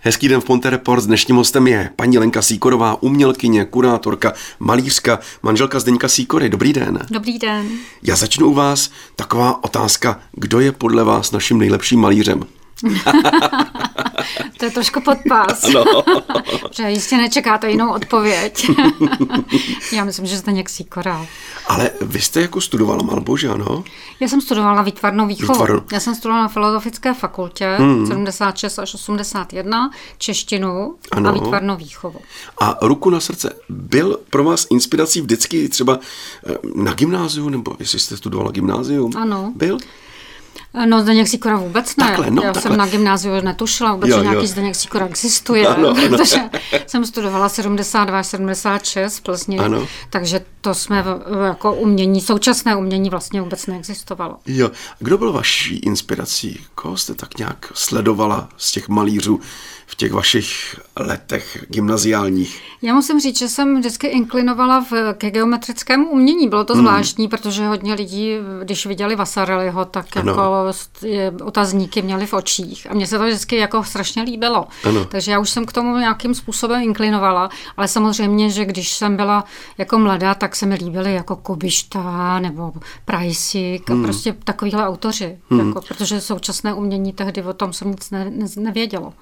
Hezký den v Ponte Report. S dnešním hostem je paní Lenka Síkorová, umělkyně, kurátorka, malířka, manželka Zdeňka Síkory. Dobrý den. Dobrý den. Já začnu u vás. Taková otázka. Kdo je podle vás naším nejlepším malířem? To je trošku podpás. Ano. že jistě nečekáte jinou odpověď. Já myslím, že jste nějak síkora. Ale vy jste jako studovala malbu, že ano? Já jsem studovala výtvarnou výchovu. Výtvarnou. Já jsem studovala na Filozofické fakultě hmm. 76 až 81 češtinu Ano. a výtvarnou výchovu. A ruku na srdce, byl pro vás inspirací vždycky třeba eh, na gymnáziu, nebo jestli jste studovala gymnázium? Ano. Byl? No Zdeněk Síkora vůbec ne. Takhle, no, Já takhle. jsem na gymnáziu netušila vůbec, Jo, že nějaký jo. Zdeněk Síkora existuje, Ano, ano. protože jsem studovala 72 až 76 v Plzni, Ano. takže to jsme jako umění, současné umění vlastně vůbec neexistovalo. Jo. Kdo byl vaší inspirací? Koho jste tak nějak sledovala z těch malířů v těch vašich letech gymnaziálních? Já musím říct, že jsem vždycky inklinovala v, ke geometrickému umění. Bylo to Hmm. zvláštní, protože hodně lidí, když viděli Vasareliho, tak Ano. jako otazníky měli v očích. A mně se to vždycky jako strašně líbilo. Ano. Takže já už jsem k tomu nějakým způsobem inklinovala, ale samozřejmě, že když jsem byla jako mladá, tak se mi líbily jako Kubišta nebo Prajsik Hmm. a prostě takovýhle autoři. Jako, protože současné umění tehdy o tom jsem nic ne, ne, nevědělo.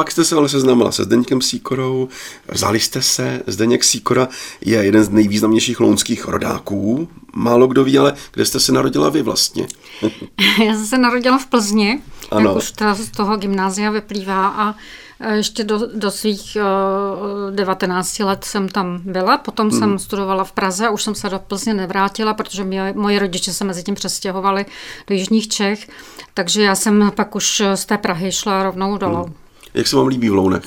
Pak jste se ale seznámila se Zdeňkem Síkorou, vzali jste se, Zdeněk Síkora je jeden z nejvýznamnějších lounských rodáků, málo kdo ví, ale kde jste se narodila vy vlastně? Já jsem se narodila v Plzni, Ano. jak už teda z toho gymnázia vyplývá a e, ještě do, do svých uh, 19 let jsem tam byla, potom jsem studovala v Praze a už jsem se do Plzně nevrátila, protože mě, moji rodiče se mezi tím přestěhovali do Jižních Čech, takže já jsem pak už z té Prahy šla rovnou dolů. Jak se vám líbí v Lounech?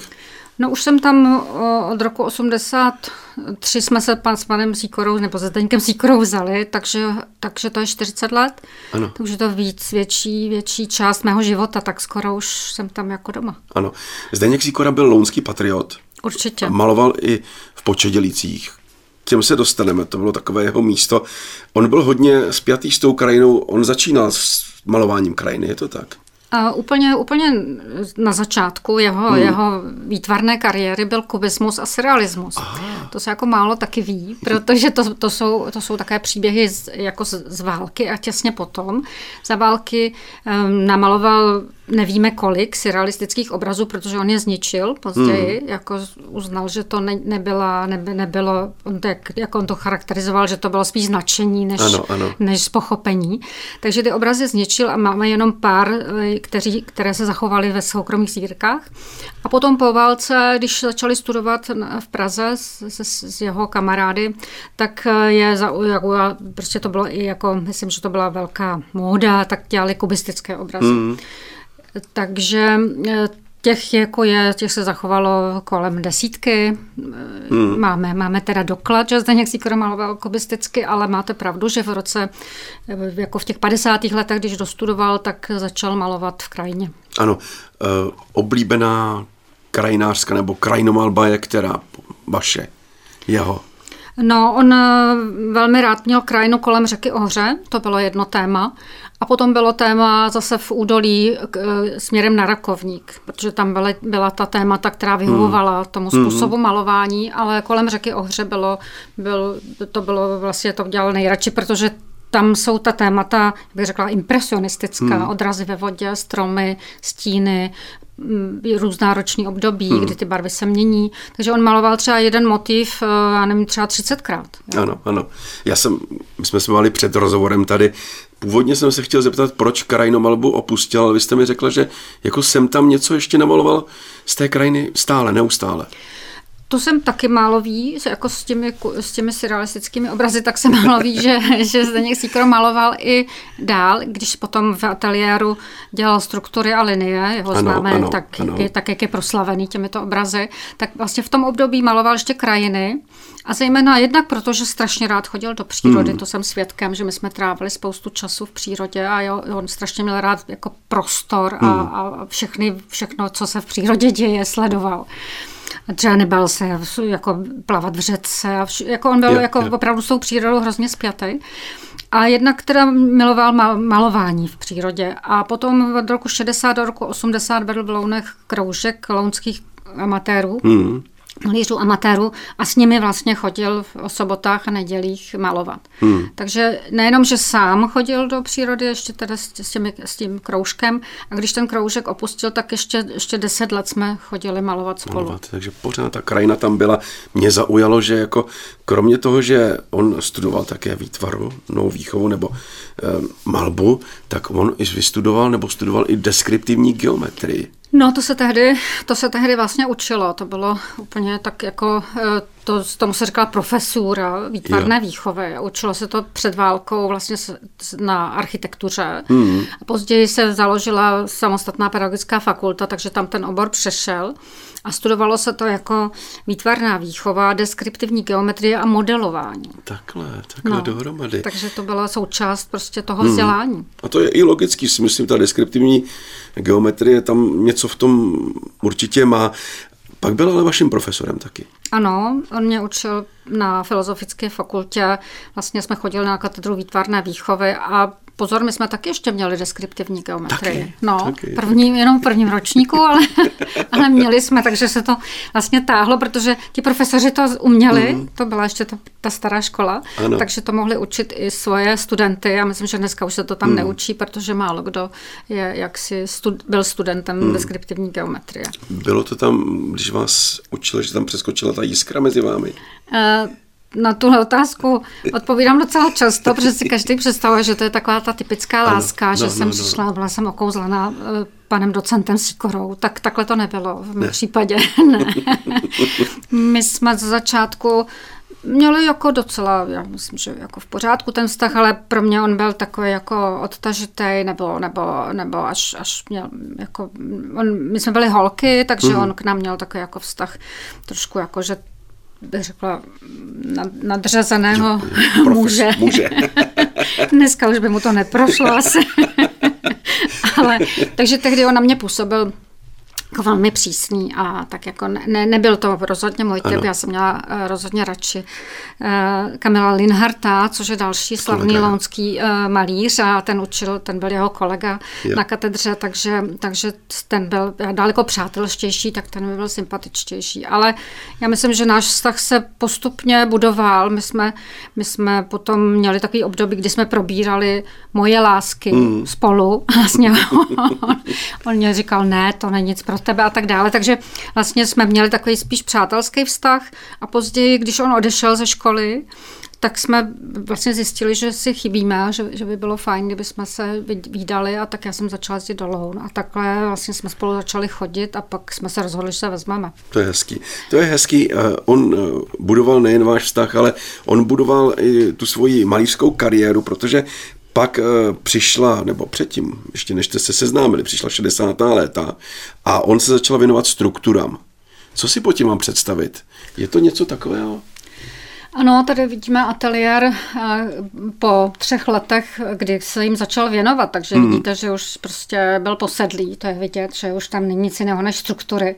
No už jsem tam od roku 83 jsme se pan, s panem Síkorou nebo se Zdeňkem Síkorou vzali, takže, takže to je 40 let. Ano. Takže to víc, větší, větší část mého života, tak skoro už jsem tam jako doma. Ano. Zdeněk Síkora byl lounský patriot, Určitě. a maloval i v Počedělicích. K těm se dostaneme, to bylo takové jeho místo. On byl hodně spjatý s tou krajinou, on začínal s malováním krajiny, je to tak? A úplně, úplně na začátku jeho, hmm. jeho výtvarné kariéry byl kubismus a surrealismus. Aha. To se jako málo taky ví, protože to, to, jsou, to jsou také příběhy z, jako z, z války a těsně potom. Za války um, namaloval nevíme kolik surrealistických obrazů, protože on je zničil později, hmm. jako uznal, že to ne, nebyla, neby, nebylo, on to, jak, jak on to charakterizoval, že to bylo spíš značení než, Ano, ano. než pochopení. Takže ty obrazy zničil a máme jenom pár, eh, kteří, které se zachovaly ve soukromých sbírkách. A potom po válce, když začali studovat v Praze s, s, s jeho kamarády, tak eh, je zaujala, prostě to bylo i jako, myslím, že to byla velká móda, tak dělali kubistické obrazy. Mm. Takže eh, Těch, jako je, těch se zachovalo kolem desítky. Hmm. Máme, máme teda doklad, že Zdeněk Síkora maloval kubisticky, ale máte pravdu, že v roce, eh, jako v těch 50. letech, když dostudoval, tak začal malovat v krajině. Ano, oblíbená krajinářská nebo krajinomalba je která vaše, jeho? No, on eh, velmi rád měl krajinu kolem řeky Ohře, to bylo jedno téma. A potom bylo téma zase v údolí k, eh, směrem na Rakovník, protože tam byla, byla ta témata, která vyhovovala tomu způsobu malování, ale kolem řeky Ohře bylo, byl, to bylo vlastně, to dělal nejradši, protože tam jsou ta témata, jak bych řekla, impresionistická, hmm. odrazy ve vodě, stromy, stíny, různá roční období, hmm. kdy ty barvy se mění. Takže on maloval třeba jeden motiv, eh, já nevím, třeba 30krát. Ano, ano. Já jsem, my jsme se mali před rozhovorem tady, původně jsem se chtěl zeptat, proč krajinomalbu opustil, ale vy jste mi řekla, že jako jsem tam něco ještě namaloval z té krajiny stále, neustále. To jsem taky málo ví, že jako s těmi, s těmi surrealistickými obrazy, tak se málo ví, že, že Zdeněk Síkro maloval i dál, když potom v ateliéru dělal struktury a linie, jeho Ano, známe ano, tak, ano. Je, tak, jak je proslavený těmito obrazy, tak vlastně v tom období maloval ještě krajiny a zejména jednak proto, že strašně rád chodil do přírody, hmm. to jsem svědkem, že my jsme trávili spoustu času v přírodě a jo, on strašně měl rád jako prostor a, Hmm. a všechny, všechno, co se v přírodě děje, sledoval. A třeba nebal se jako plavat v řece. A vš- jako on byl Jo, jako jo. opravdu s tou přírodou hrozně spjatý. A jednak teda miloval mal, malování v přírodě. A potom od roku 60 do roku 80 vedl v Lounech kroužek lounských amatérů. Hmm malířů amatérů a s nimi vlastně chodil o sobotách a nedělích malovat. Hmm. Takže nejenom, že sám chodil do přírody ještě teda s, s, těmi, s tím kroužkem a když ten kroužek opustil, tak ještě, ještě deset let jsme chodili malovat spolu. Malovat, takže pořád ta krajina tam byla. Mě zaujalo, že jako kromě toho, že on studoval také výtvaru, novou výchovu nebo e, malbu, tak on i vystudoval nebo studoval i deskriptivní geometrii. No, to se tehdy, to se tehdy vlastně učilo. To bylo úplně tak jako, eh, to, tomu se říkala profesura výtvarné jo. výchovy. Učilo se to před válkou vlastně na architektuře. Mm. A později se založila samostatná pedagogická fakulta, takže tam ten obor přešel. A studovalo se to jako výtvarná výchova, deskriptivní geometrie a modelování. Takhle, takhle no, dohromady. Takže to byla součást prostě toho vzdělání. Hmm. A to je i logický, si myslím, ta deskriptivní geometrie tam něco v tom určitě má. Pak byl ale vaším profesorem taky. Ano, on mě učil na filozofické fakultě. Vlastně jsme chodili na katedru výtvarné výchovy a Pozor, my jsme taky ještě měli deskriptivní geometrii. Taky, no, taky. První, jenom v prvním ročníku, ale, ale měli jsme, takže se to vlastně táhlo, protože ti profesoři to uměli, mm. to byla ještě ta, ta stará škola, ano. takže to mohli učit i svoje studenty. Já myslím, že dneska už se to tam mm. neučí, protože málo kdo je jaksi stud, byl studentem mm. deskriptivní geometrie. Bylo to tam, když vás učili, že tam přeskočila ta jiskra mezi vámi? Uh, na tuhle otázku odpovídám docela často, protože si každý představuje, že to je taková ta typická láska, ano, že no, jsem no, přišla, byla jsem okouzlená eh, panem docentem Sikorou. Tak takhle to nebylo v mém případě. ne. My jsme z začátku měli jako docela, já myslím, že jako v pořádku ten vztah, ale pro mě on byl takový jako odtažitý, nebo, nebo, nebo až, až měl jako, on, my jsme byli holky, takže mm. on k nám měl takový jako vztah trošku jako, že bych řekla, nadřazeného muže. muže. Dneska už by mu to neprošlo asi. Ale, takže tehdy on na mě působil jako velmi přísný a tak jako ne, nebyl to rozhodně můj typ, já jsem měla uh, rozhodně radši uh, Kamila Linharta, což je další slavný kolega. lounský uh, malíř a ten učil, ten byl jeho kolega jo. na katedře, takže, takže ten byl daleko přátelštější, tak ten by byl sympatičtější, ale já myslím, že náš vztah se postupně budoval, my jsme, my jsme potom měli takový období, kdy jsme probírali moje lásky mm. spolu, vlastně on, on mě říkal, ne, to není nic pro tebe a tak dále. Takže vlastně jsme měli takový spíš přátelský vztah a později, když on odešel ze školy, tak jsme vlastně zjistili, že si chybíme, že, že by bylo fajn, kdyby jsme se vydali a tak já jsem začala jezdit do Loun a takhle vlastně jsme spolu začali chodit a pak jsme se rozhodli, že se vezmeme. To je hezký. To je hezký. On eh, budoval nejen váš vztah, ale on budoval i tu svoji malířskou kariéru, protože pak e, přišla, nebo předtím, ještě než jste se seznámili, přišla 60. léta a on se začal věnovat strukturám. Co si po tím mám představit? Je to něco takového? Ano, tady vidíme ateliér eh, po třech letech, kdy se jim začal věnovat, takže hmm. vidíte, že už prostě byl posedlý, to je vidět, že už tam není nic jiného než struktury.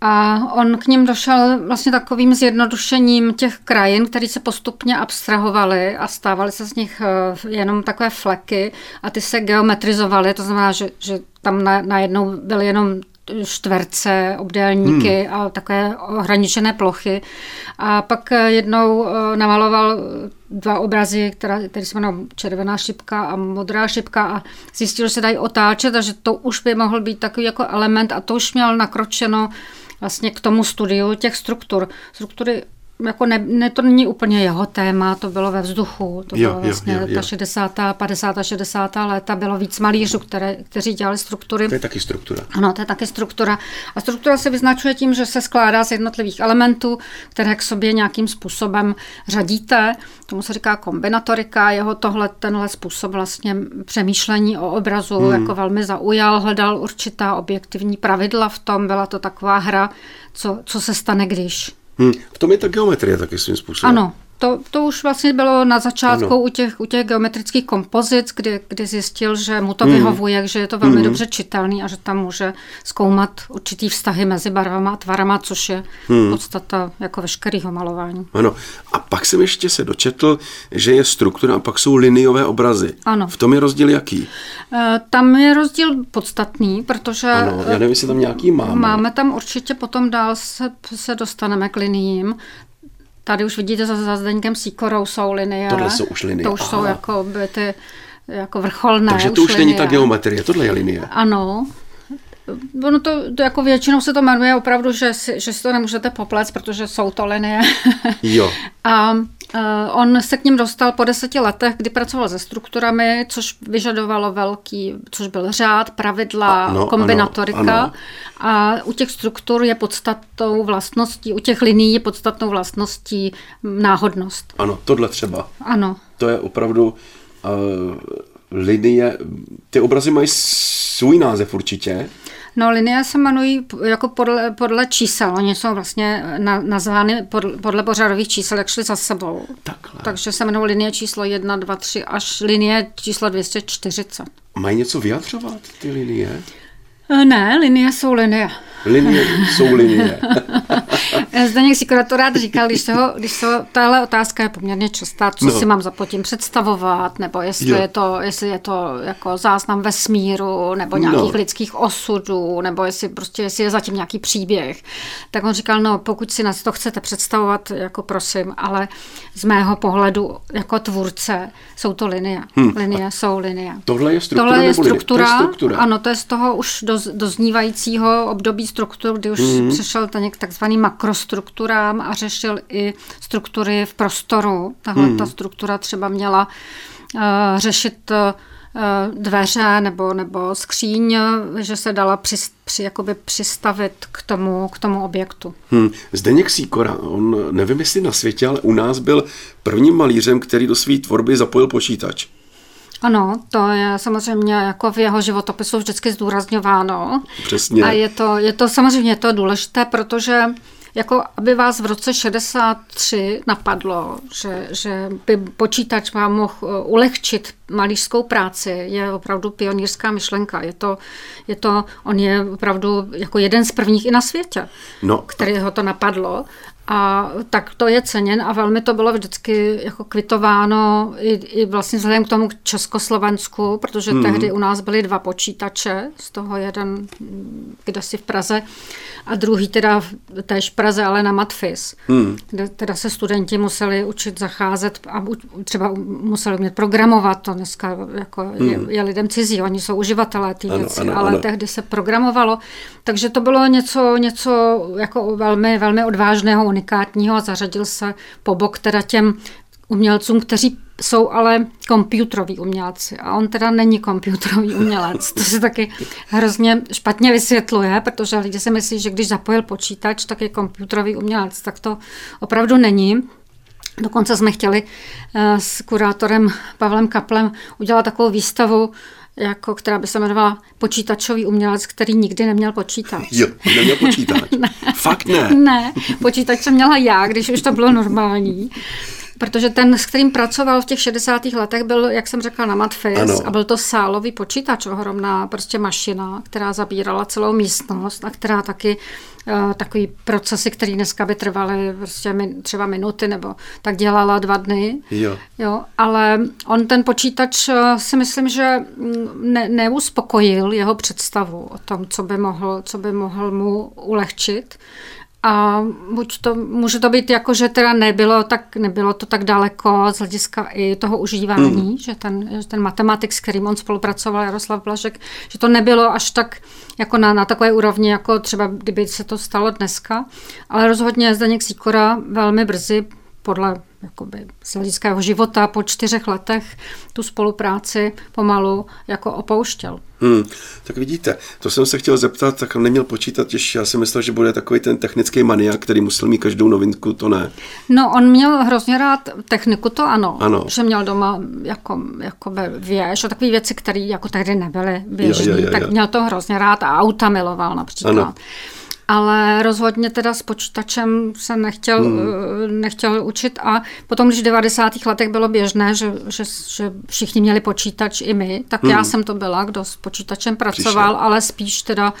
A on k ním došel vlastně takovým zjednodušením těch krajin, které se postupně abstrahovaly a stávaly se z nich eh, jenom takové fleky a ty se geometrizovaly, to znamená, že, že tam najednou byly jenom čtverce, obdélníky hmm. a takové ohraničené plochy. A pak eh, jednou eh, namaloval dva obrazy, které, které se jmenují červená šipka a modrá šipka a zjistil, že se dají otáčet a že to už by mohl být takový jako element a to už měl nakročeno vlastně k tomu studiu těch struktur. Struktury jako ne, ne, to není úplně jeho téma, to bylo ve vzduchu, to jo, bylo vlastně jo, jo, jo. ta 60. 50. 60. léta, bylo víc malířů, které, kteří dělali struktury. To je taky struktura. Ano, to je taky struktura. A struktura se vyznačuje tím, že se skládá z jednotlivých elementů, které k sobě nějakým způsobem řadíte. Tomu se říká kombinatorika. Jeho tohle, tenhle způsob vlastně přemýšlení o obrazu hmm. jako velmi zaujal, hledal určitá objektivní pravidla v tom, byla to taková hra, co, co se stane, když. Hmm. V tom je ta geometrie taky svým způsobem. Ano, To, to už vlastně bylo na začátku u těch, u těch geometrických kompozic, kdy, kdy zjistil, že mu to mm. vyhovuje, že je to velmi mm. dobře čitelný a že tam může zkoumat určitý vztahy mezi barvama a tvarama, což je mm. podstata jako veškerého malování. Ano. A pak jsem ještě se dočetl, že je struktura a pak jsou liniové obrazy. Ano. V tom je rozdíl jaký? E, tam je rozdíl podstatný, protože... Ano, já nevím, jestli tam nějaký máme. Máme tam určitě, potom dál se, se dostaneme k liniím. Tady už vidíte za, za Zdeňkem Síkorou jsou linie. Tohle jsou už linie. To už Aha. jsou jako by ty jako vrcholné Takže to už, už není ta geometrie, tohle je linie. Ano, Ono to, to jako většinou se to jmenuje opravdu, že si, že si to nemůžete poplec, protože jsou to linie. Jo. A uh, on se k ním dostal po deseti letech, kdy pracoval se strukturami, což vyžadovalo velký, což byl řád, pravidla, ano, kombinatorika. Ano, ano. A u těch struktur je podstatnou vlastností, u těch linií je podstatnou vlastností náhodnost. Ano, tohle třeba. Ano. To je opravdu uh, linie, ty obrazy mají svůj název určitě. No, linie se jmenují jako podle, podle čísel. Oni jsou vlastně na, nazvány podle, podle pořadových čísel, jak šli za sebou. Takhle. Takže se jmenují linie číslo 1, 2, 3 až linie číslo 240. Mají něco vyjadřovat ty linie? E, ne, linie jsou linie. Linie jsou linie. Zdeněk si to rád říkal, když se ho, když se ho, tahle otázka je poměrně častá, co no. si mám za tím představovat, nebo jestli je, to, jestli je to jako záznam vesmíru, nebo nějakých no. lidských osudů, nebo jestli prostě jestli je zatím nějaký příběh. Tak on říkal, no pokud si nás to chcete představovat, jako prosím, ale z mého pohledu jako tvůrce jsou to linie. Hmm. Linie jsou linie. Tohle je struktura? Tohle je struktura, to je struktura. Ano, to je z toho už do, doznívajícího období struktur, kdy už hmm. přešel ten takzvaný makrostrukturám a řešil i struktury v prostoru. Tahle hmm. ta struktura třeba měla uh, řešit uh, dveře nebo, nebo skříň, že se dala při, při, jakoby přistavit k tomu, k tomu objektu. Hmm. Zdeněk Sýkora, on nevím jestli na světě, ale u nás byl prvním malířem, který do své tvorby zapojil počítač. Ano, to je samozřejmě jako v jeho životopisu vždycky zdůrazňováno. Přesně. A je to, je to samozřejmě to důležité, protože jako aby vás v roce 63 napadlo, že, že by počítač vám mohl eh, ulehčit malířskou práci, je opravdu pionýrská myšlenka. Je to, je to, on je opravdu jako jeden z prvních i na světě, no. který ho to napadlo. A tak to je ceněn a velmi to bylo vždycky jako kvitováno i, i vlastně vzhledem k tomu k Československu, protože hmm. tehdy u nás byly dva počítače, z toho jeden kde si v Praze a druhý teda též v Praze, ale na Matfis, hmm. kde teda se studenti museli učit zacházet a třeba museli umět programovat, to dneska jako hmm. je, je lidem cizí, oni jsou uživatelé té věci, ano, ale ano. tehdy se programovalo, takže to bylo něco, něco jako velmi, velmi odvážného, unikátního a zařadil se po bok teda těm umělcům, kteří jsou ale komputeroví umělci a on teda není komputerový umělec. To se taky hrozně špatně vysvětluje, protože lidi si myslí, že když zapojil počítač, tak je komputerový umělec. Tak to opravdu není. Dokonce jsme chtěli eh, s kurátorem Pavlem Kaplem udělat takovou výstavu, jako, která by se jmenovala Počítačový umělec, který nikdy neměl počítač. Jo, neměl počítač. ne. Fakt ne. Ne, počítač jsem měla já, když už to bylo normální. Protože ten, s kterým pracoval v těch 60. letech, byl, jak jsem řekla, na Matfis ano. a byl to sálový počítač, ohromná prostě mašina, která zabírala celou místnost a která taky uh, takový procesy, které dneska by trvaly prostě min, třeba minuty nebo tak dělala dva dny. Jo. Jo, ale on ten počítač uh, si myslím, že mm, ne, neuspokojil jeho představu o tom, co by mohl, co by mohl mu ulehčit. A buď to, může to být jako, že teda nebylo, tak, nebylo to tak daleko z hlediska i toho užívání, mm. že ten, ten matematik, s kterým on spolupracoval, Jaroslav Blažek, že to nebylo až tak jako na, na takové úrovni, jako třeba kdyby se to stalo dneska. Ale rozhodně Zdeněk Sýkora velmi brzy podle jakoby, z hlediska jeho života po čtyřech letech tu spolupráci pomalu jako opouštěl. Hmm, tak vidíte, to jsem se chtěl zeptat, tak neměl počítat ještě, já si myslel, že bude takový ten technický maniak, který musel mít každou novinku, to ne. No, on měl hrozně rád techniku, to ano, ano. že měl doma jako, jako věž a takové věci, které jako tehdy nebyly běžné, tak měl to hrozně rád a auta miloval například. Ano. Ale rozhodně teda s počítačem se nechtěl, hmm. nechtěl učit a potom, když v 90. letech bylo běžné, že, že, že všichni měli počítač i my, tak hmm. já jsem to byla, kdo s počítačem pracoval, Přišel. ale spíš teda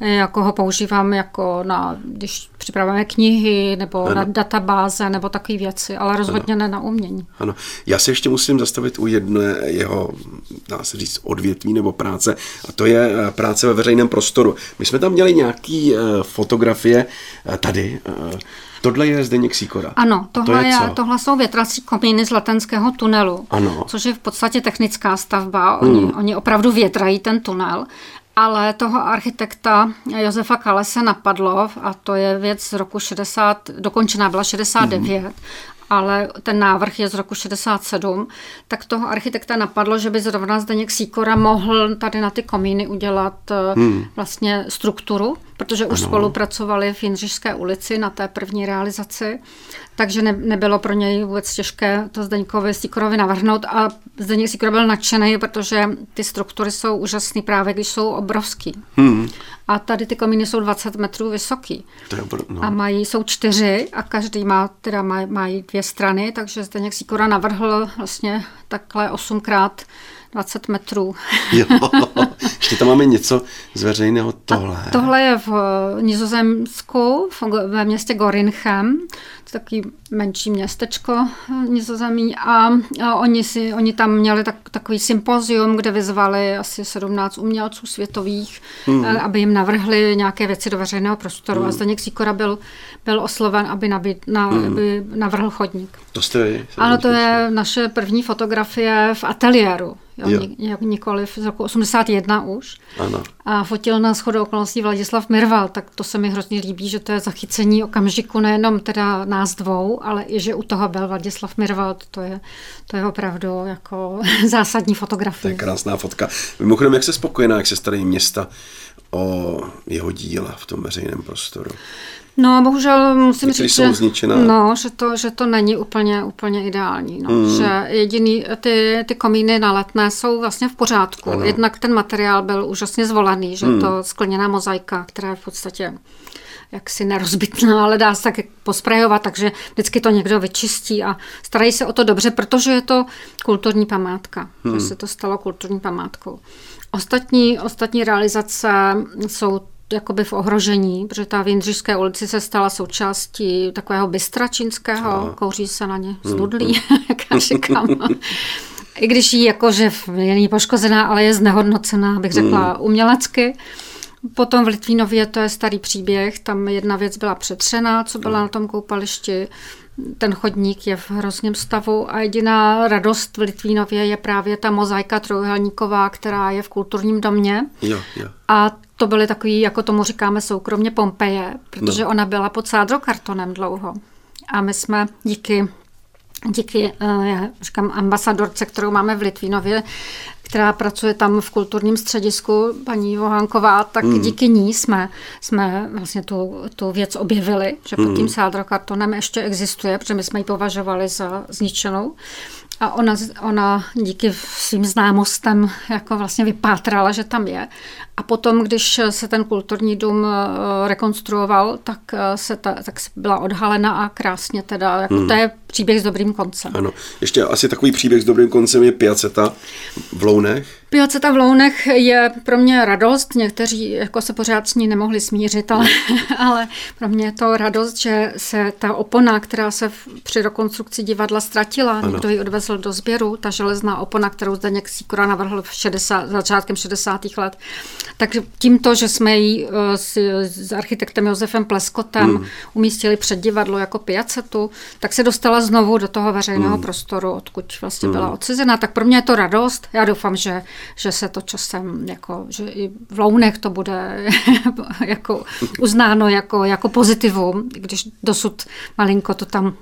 jako ho používám jako na, když připravujeme knihy nebo ano. na databáze nebo takové věci, ale rozhodně ano. ne na umění. Ano. Já se ještě musím zastavit u jedné jeho, dá se říct, odvětví nebo práce a to je eh, práce ve veřejném prostoru. My jsme tam měli nějaký uh, fotografie tady, Tohle je Zdeněk Sýkora. Ano, tohle, to je, je tohle jsou větrací komíny z Latenského tunelu, ano. což je v podstatě technická stavba. Oni, hmm. oni opravdu větrají ten tunel ale toho architekta Josefa Kalese napadlo, a to je věc z roku 60, dokončená byla 69, mm ale ten návrh je z roku 67, tak toho architekta napadlo, že by zrovna Zdeněk Sýkora mohl tady na ty komíny udělat hmm. vlastně strukturu, protože už ano. spolupracovali v Jindřišské ulici na té první realizaci, takže ne, nebylo pro něj vůbec těžké to Zdeňkovi Sýkorovi navrhnout a Zdeněk Sýkor byl nadšený, protože ty struktury jsou úžasné právě, když jsou obrovský. Hmm. A tady ty komíny jsou 20 metrů vysoký. To je, no. A mají, jsou čtyři a každý má, teda maj, mají dvě strany, takže Zdeněk Sýkora navrhl vlastně takhle osmkrát 20 metrů. Jo, ještě tam máme něco z veřejného tohle. A tohle je v Nizozemsku, ve městě Gorinchem takový menší městečko nizozemí a, a oni, si, oni tam měli tak, takový sympozium, kde vyzvali asi 17 umělců světových, mm. aby jim navrhli nějaké věci do veřejného prostoru mm. a Zdeněk Sikora byl, byl osloven, aby, nabít, na, mm. aby navrhl chodník. To jste vy? Ano, to je naše první fotografie v ateliéru. Jo, jo. Nikoliv z roku 81 už. Ano. A fotil na shodou okolností Vladislav Mirval, tak to se mi hrozně líbí, že to je zachycení okamžiku nejenom teda nás dvou, ale i že u toho byl Vladislav Mirval, to je, to je opravdu jako zásadní fotografie. To je krásná fotka. Mimochodem, jak se spokojená, jak se starají města o jeho díla v tom veřejném prostoru? No, bohužel musím říct, že, no, že, to, že to není úplně, úplně ideální. No. Mm. Že jediný, ty, ty komíny na letné jsou vlastně v pořádku. Ano. Jednak ten materiál byl úžasně zvolený, že mm. to skleněná mozaika, která je v podstatě jaksi nerozbitná, ale dá se tak posprejovat, takže vždycky to někdo vyčistí a starají se o to dobře, protože je to kulturní památka, hmm. že se to stalo kulturní památkou. Ostatní, ostatní realizace jsou jakoby v ohrožení, protože ta v Jindřišské ulici se stala součástí takového bystra čínského, no. kouří se na ně znudlí, hmm. jak já říkám. I když jí jakože není poškozená, ale je znehodnocená, bych řekla, hmm. umělecky. Potom v Litvínově to je starý příběh, tam jedna věc byla přetřená, co byla na tom koupališti, ten chodník je v hrozném stavu a jediná radost v Litvínově je právě ta mozaika trojuhelníková, která je v kulturním domě. Jo, jo. A to byly takový, jako tomu říkáme soukromně Pompeje, protože no. ona byla pod sádrokartonem dlouho. A my jsme díky díky, eh, já říkám, ambasadorce, kterou máme v Litvínově, která pracuje tam v kulturním středisku, paní Vohánková, tak hmm. díky ní jsme, jsme vlastně tu, tu věc objevili, že pod tím hmm. sádrokartonem ještě existuje, protože my jsme ji považovali za zničenou. A ona, ona díky svým známostem jako vlastně vypátrala, že tam je. A potom, když se ten kulturní dům eh, rekonstruoval, tak, eh, se ta, tak byla odhalena a krásně teda. Jako hmm. To je příběh s dobrým koncem. Ano. Ještě asi takový příběh s dobrým koncem je Piaceta v Lounech. Piaceta v Lounech je pro mě radost. Někteří jako se pořád s ní nemohli smířit, ale, ale pro mě je to radost, že se ta opona, která se v, při rekonstrukci divadla ztratila, ano. někdo ji odvezl do sběru, ta železná opona, kterou Zdeněk Sikora navrhl v 60, začátkem 60. let, tak tímto, že jsme ji eh, s, s architektem Josefem Pleskotem hmm. umístili před divadlo jako piacetu, tak se dostala znovu do toho veřejného hmm. prostoru, odkud vlastně hmm. byla odcizena. Tak pro mě je to radost. Já doufám, že, že se to časem, jako, že i v Lounech to bude jako uznáno jako, jako pozitivum, když dosud malinko to tam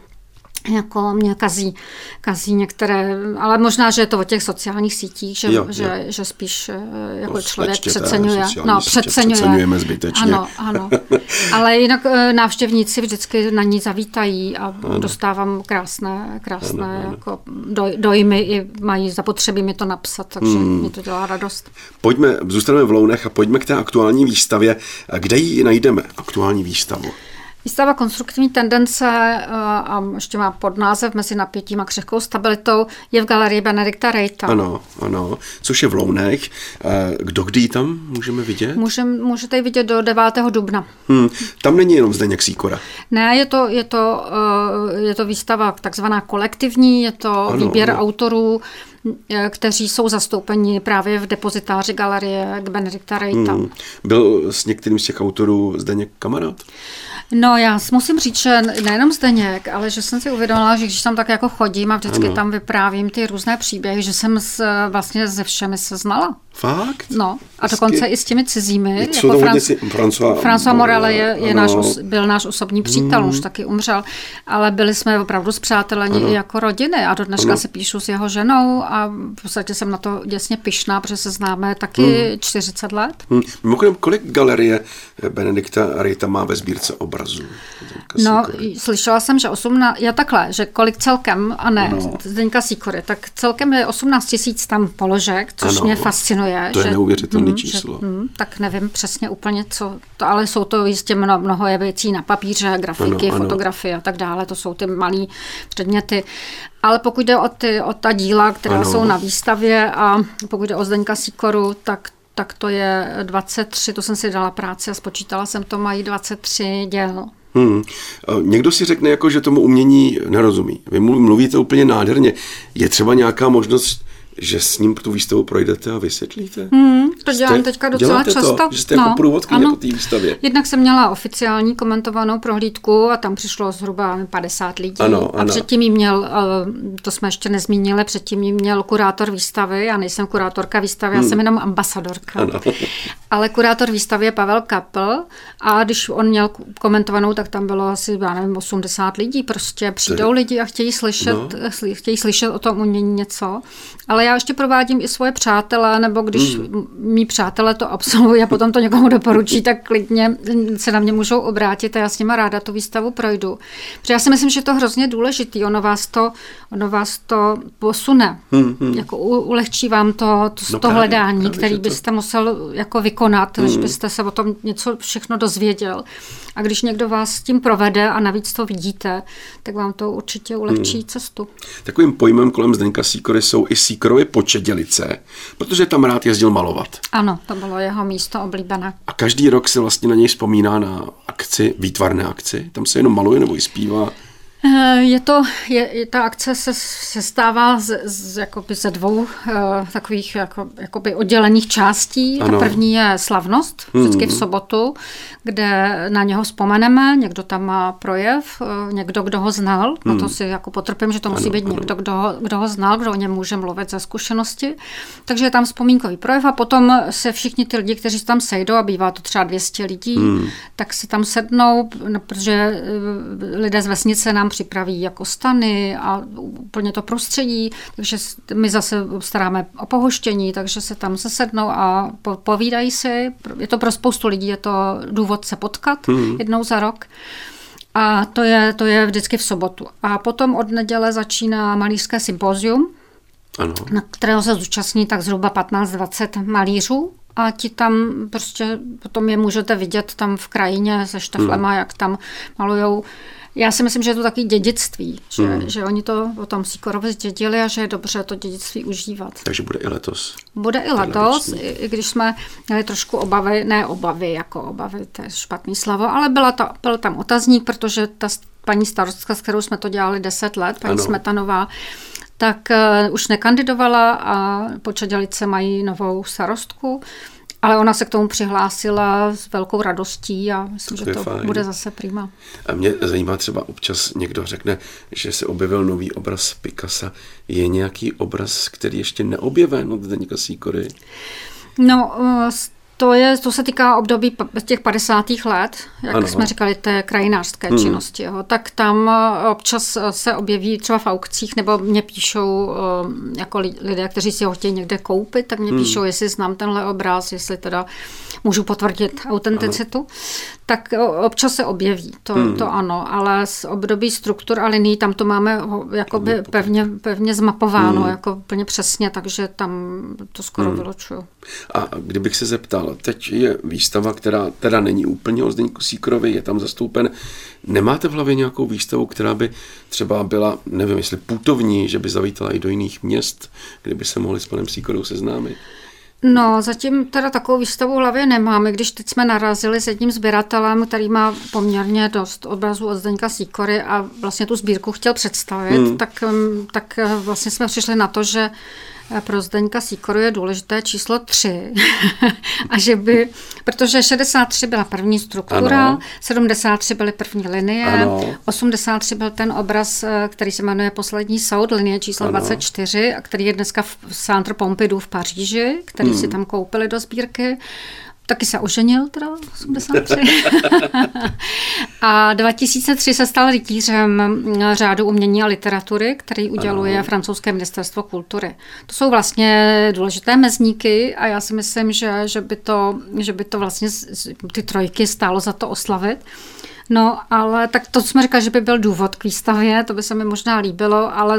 jako mě kazí, kazí některé, ale možná, že je to o těch sociálních sítích, že, Jo, že, jo. že spíš eh, jako No, člověk přeceňuje. No, přeceňuje. přeceňujeme zbytečně. Ano, ano. Ale jinak eh, návštěvníci vždycky na ní zavítají a dostávám krásné, krásné jako doj, dojmy i mají zapotřebí mi to napsat, takže Hmm. mi to dělá radost. Pojďme, zůstaneme v Lounech a pojďme k té aktuální výstavě. Kde ji najdeme, aktuální výstavu? Výstava konstruktivní tendence eh, a ještě má podnázev mezi napětím a křehkou stabilitou je v galerii Benedikta Rejta. Ano, ano, což je v Lounech. Eh, Kdo kdy ji tam můžeme vidět? Můžem, můžete ji vidět do 9. dubna. Hmm, tam není jenom Zdeněk Sýkora. Ne, je to, je to, eh, je to výstava takzvaná kolektivní, je to Ano, výběr ano. autorů, kteří jsou zastoupeni právě v depozitáři galerie Benedikta Rejta. Hmm. Byl s některým z těch autorů Zdeněk kamarád? No já musím říct, že nejenom Zdeněk, ale že jsem si uvědomila, že když tam tak jako chodím a vždycky Ano. ano. tam vyprávím ty různé příběhy, že jsem s, vlastně se všemi se znala. Fakt? No a Hezky. dokonce i s těmi cizími. Jsou to hodně si- François- François Morel je, je náš, ano. byl náš osobní přítel, Hmm. už taky umřel, ale byli jsme opravdu zpřáteleni i jako rodiny a do dneška Ano. se píšu s jeho ženou a v podstatě jsem na to děsně pyšná, protože se známe taky 40 let. Hmm. Mimochodem, kolik galerie Benedikta Rejta má ve sbírce obrazů? Zdeňka No, slyšela jsem, že 18, je takhle, že kolik celkem, a ne, No. Zdeňka Sýkory, tak celkem je 18 tisíc tam položek, což Ano. mě fascinuje. To je že, neuvěřitelný hm, číslo. Že, hm, tak nevím přesně úplně, co, to, ale jsou to jistě mnoho, mnoho je věcí na papíře, grafiky, Ano, ano, ano. fotografie a tak dále, to jsou ty malé předměty. Ale pokud jde o, ty, o ta díla, která Ano. jsou na výstavě a pokud jde o Zdeňka Sýkoru, tak tak to je 23, to jsem si dala práci a spočítala jsem to, mají 23 děl. Hmm. Někdo si řekne, jako, že tomu umění nerozumí. Vy mluv- mluvíte úplně nádherně. Je třeba nějaká možnost, že s ním tu výstavu projdete a vysvětlíte? Hmm, to dělám Jste- teďka docela děláte často. To, že jste jako průvodkyně ano. po té výstavě. Jednak jsem měla oficiální komentovanou prohlídku a tam přišlo zhruba 50 lidí. Ano, a ano. předtím jí měl, eh, to jsme ještě nezmínili, předtím jí měl kurátor výstavy. Já nejsem kurátorka výstavy, já jsem jenom ambasadorka. Hmm. Ano. Ale kurátor výstavy je Pavel Kapl a když on měl komentovanou, tak tam bylo asi, já nevím, 80 lidí. Prostě přijdou lidi a chtějí slyšet, No. no. chtějí slyšet o tom umění něco. Ale já ještě provádím i svoje přátelé, nebo když mm. mý přátelé to absolvují a potom to někomu doporučí, tak klidně se na mě můžou obrátit a já s nima ráda tu výstavu projdu. Protože já si myslím, že je to hrozně důležitý, ono vás to, ono vás to posune, Hmm, hmm. jako u, ulehčí vám to, to, No to právě, hledání, právě, který že to- byste musel jako vykonat, než byste se o tom něco všechno dozvěděl. A když někdo vás s tím provede a navíc to vidíte, tak vám to určitě ulehčí cestu. Takovým pojmem kolem Zdeňka Sýkory jsou i Sýkorovy počedělice, protože tam rád jezdil malovat. Ano, to bylo jeho místo oblíbené. A každý rok se vlastně na něj vzpomíná na akci, výtvarné akci. Tam se jenom maluje nebo i zpívá. Eh, Je to, je, je, ta akce se, se stává z, z, jakoby ze dvou uh, takových jako, jakoby oddělených částí. Ano. Ta první je slavnost, vždycky v sobotu, kde na něho vzpomeneme, někdo tam má projev, eh, někdo, kdo ho znal, no to si jako potrpím, že to musí Ano, být ano. někdo, kdo ho, kdo ho znal, kdo o něm může mluvit ze zkušenosti. Takže je tam vzpomínkový projev a potom se všichni ty lidi, kteří se tam sejdou, a bývá to třeba 200 lidí, hmm. tak si tam sednou, no, protože lidé z vesnice nám připraví jako stany a úplně to prostředí, takže my zase staráme o pohoštění, takže se tam sesednou a po, povídají si. Je to pro spoustu lidí, je to důvod se potkat hmm. jednou za rok. A to je, to je vždycky v sobotu. A potom od neděle začíná malířské sympózium, Ano. na kterého se zúčastní tak zhruba 15-20 malířů. A ti tam prostě, potom je můžete vidět tam v krajině se šteflema, jak tam malujou. Já si myslím, že je to taky dědictví, že, Hmm. že oni to o tom Sýkorovi zdědili a že je dobře to dědictví užívat. Takže bude i letos. Bude i letos, i i když jsme měli trošku obavy, ne obavy jako obavy, to je špatný slovo, ale byla to, byl tam otazník, protože ta paní starostka, s kterou jsme to dělali 10 let, paní Ano. ano. Smetanová, tak uh, už nekandidovala a Počadělice mají novou starostku, ale ona se k tomu přihlásila s velkou radostí a myslím, To že to fajn. bude zase prima. A mě zajímá třeba občas někdo řekne, že se objevil nový obraz Picassa. Je nějaký obraz, který ještě neobjeven od Zdeňka Sýkory? No, eh, s- To, je, to se týká období těch 50. let, jak ano. jsme říkali, té krajinářské hmm. činnosti. Jo. Tak tam eh, občas se objeví třeba v aukcích, nebo mě píšou eh, jako lidé, kteří si ho chtějí někde koupit, tak mě hmm. píšou, jestli znám tenhle obraz, jestli teda můžu potvrdit autenticitu. Ano. Tak občas se objeví, to, hmm. to ano, ale z období struktur a liní tam to máme jakoby pevně, pevně zmapováno, hmm. jako úplně přesně, takže tam to skoro hmm. vyločuju. A kdybych se zeptal, teď je výstava, která teda není úplně o Zdeňku Síkrovi, je tam zastoupen. Nemáte v hlavě nějakou výstavu, která by třeba byla, nevím, jestli putovní, že by zavítala i do jiných měst, kdyby se mohli s panem Síkorou seznámit? No, zatím teda takovou výstavu v hlavě nemáme, když teď jsme narazili s jedním sběratelem, který má poměrně dost obrazů od Zdeňka Sýkory a vlastně tu sbírku chtěl představit, hmm. tak, tak vlastně jsme přišli na to, že pro Zdeňka Sýkoru je důležité číslo 3. a že by, protože 63 byla první struktura, ano. 73 byly první linie, ano. 83 byl ten obraz, eh, který se jmenuje Poslední soud, linie číslo ano. 24, a který je dneska v Centre Pompidou v Paříži, který hmm. si tam koupili do sbírky. Taky se oženil, teda 83. a 2003 se stal rytířem řádu umění a literatury, který uděluje ano. francouzské ministerstvo kultury. To jsou vlastně důležité mezníky a já si myslím, že, že, by, to, že by to vlastně ty trojky stálo za to oslavit. No, ale tak to jsme říkali, že by byl důvod k výstavě, to by se mi možná líbilo, ale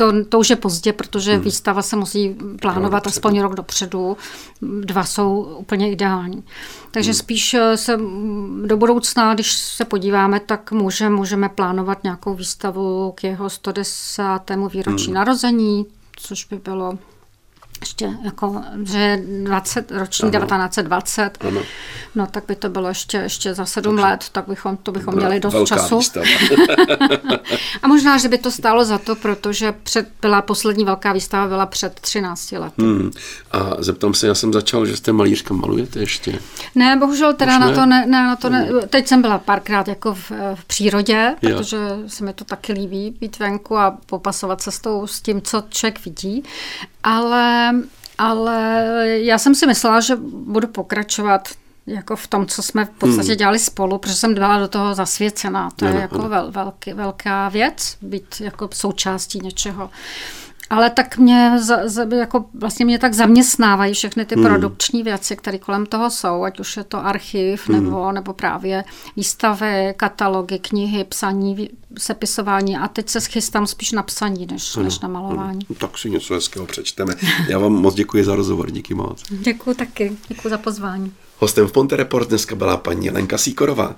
to, to už je pozdě, protože hmm. výstava se musí plánovat no, aspoň rok dopředu. Dva jsou úplně ideální. Takže hmm. spíš eh, se do budoucna, když se podíváme, tak může, můžeme plánovat nějakou výstavu k jeho 110. výročí hmm. narození, což by bylo ještě jako, že 20, roční ano. 1920, ano. no tak by to bylo ještě, ještě za sedm let, tak bychom, to bychom měli dost času. a možná, že by to stálo za to, protože před, byla poslední velká výstava byla před 13 lety. Hmm. A zeptám se, já jsem začal, že jste malířka, malujete ještě? Ne, bohužel teda na to ne, ne, na to ne, hmm. teď jsem byla párkrát jako v, v přírodě, protože se mi to taky líbí být venku a popasovat se s, tou, s tím, co člověk vidí, ale, ale já jsem si myslela, že budu pokračovat jako v tom, co jsme v podstatě hmm. dělali spolu, protože jsem byla do toho zasvěcená. To ano, je jako vel, velký, velká věc, být jako součástí něčeho. Ale tak mě, za, za, jako vlastně mě tak zaměstnávají všechny ty hmm. produkční věci, které kolem toho jsou, ať už je to archiv, hmm. nebo, nebo právě výstavy, katalogy, knihy, psaní, sepisování a teď se schystám spíš na psaní, než, ano, než na malování. Ano. Tak si něco hezkého přečteme. Já vám moc děkuji za rozhovor, díky moc. Děkuji taky, děkuji za pozvání. Hostem v Ponte Report dneska byla paní Lenka Síkorová.